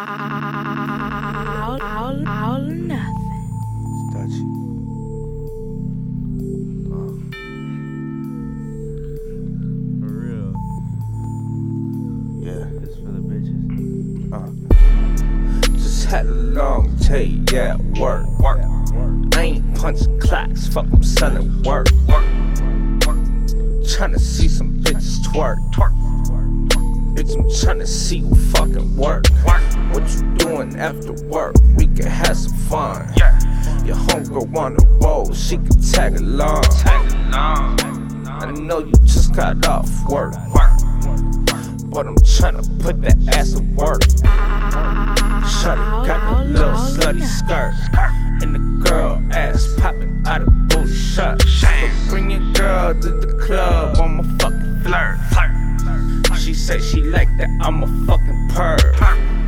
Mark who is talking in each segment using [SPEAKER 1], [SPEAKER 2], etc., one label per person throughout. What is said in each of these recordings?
[SPEAKER 1] All, all, all nothing.
[SPEAKER 2] For real.
[SPEAKER 3] Yeah. Just had a long day, yeah, work, work. I ain't punching clocks, fuck, I'm selling work, work. Tryna see some bitches twerk, twerk. Bitch, I'm tryna see who fucking work. What you doing after work? We can have some fun. Yeah. Your homegirl wanna roll, she can tag along. Tag along. I know you just got off work, but I'm tryna put that ass to work. Shawty got the little slutty skirt and the girl ass popping out of booty shirt. So bring your girl to the club, I'm a fucking flirt. She say she like that, I'm a fucking perv.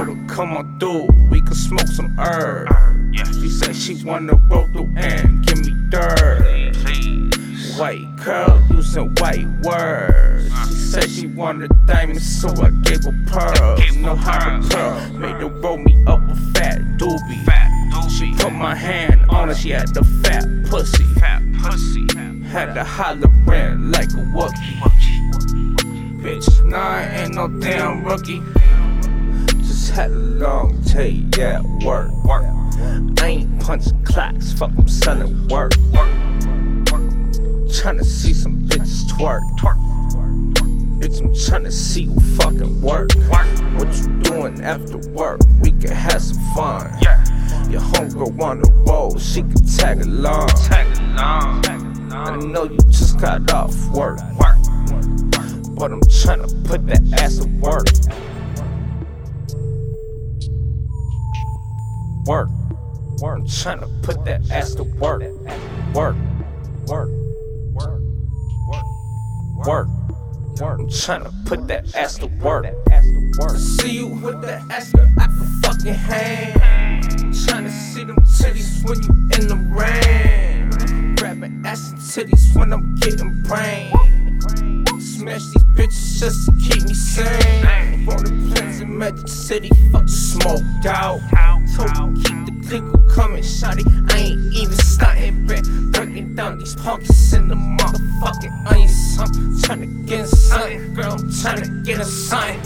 [SPEAKER 3] Told her come on through, we can smoke some herb. She said she wanna roll through and give me dirt. White curl using white words. Uh-huh. She said she wanted diamonds, so I gave her pearls. Know how to pearl, made her roll me up a fat doobie. She put my hand on her, she had the fat pussy. Had to hollering like a Wookie. Bitch, nah, I ain't no damn rookie. A long day, yeah, work. I ain't punching clocks, fuck, I'm selling work. Tryna see some bitches twerk. Bitch, I'm tryna see who fucking work. What you doing after work? We can have some fun. Your homegirl wanna roll, she can tag along. I know you just got off work, but I'm tryna put that ass to work. Work, work. I'm tryna put that ass to work. Work, work, work, work, work. Work. I'm tryna put that ass to work. See you with that ass girl, I can fucking hang. Tryna see them titties when you in the rain. Grabbing ass and titties when I'm getting brain. Smash these bitches just to keep me sane. Rolling plans in Magic City, fuck smoked out. Keep the clinical coming, shawty. I ain't even starting back. Breaking down these punkies in the motherfucking onion. I'm tryna get a sign, girl. I'm tryna get a sign.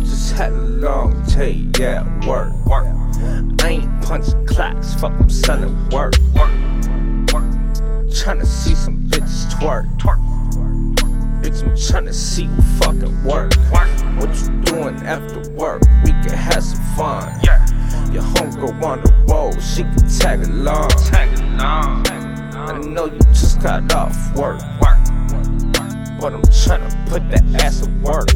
[SPEAKER 3] Just had a long day, yeah, work. I ain't punching clocks, fuck, I'm selling work. Tryna see some bitches twerk. Bitch, I'm tryna see who fucking work. What you doing after work? We can have some fun. Your homegirl wanna roll, she can tag along. I know you just got off work, but I'm tryna put that ass to work.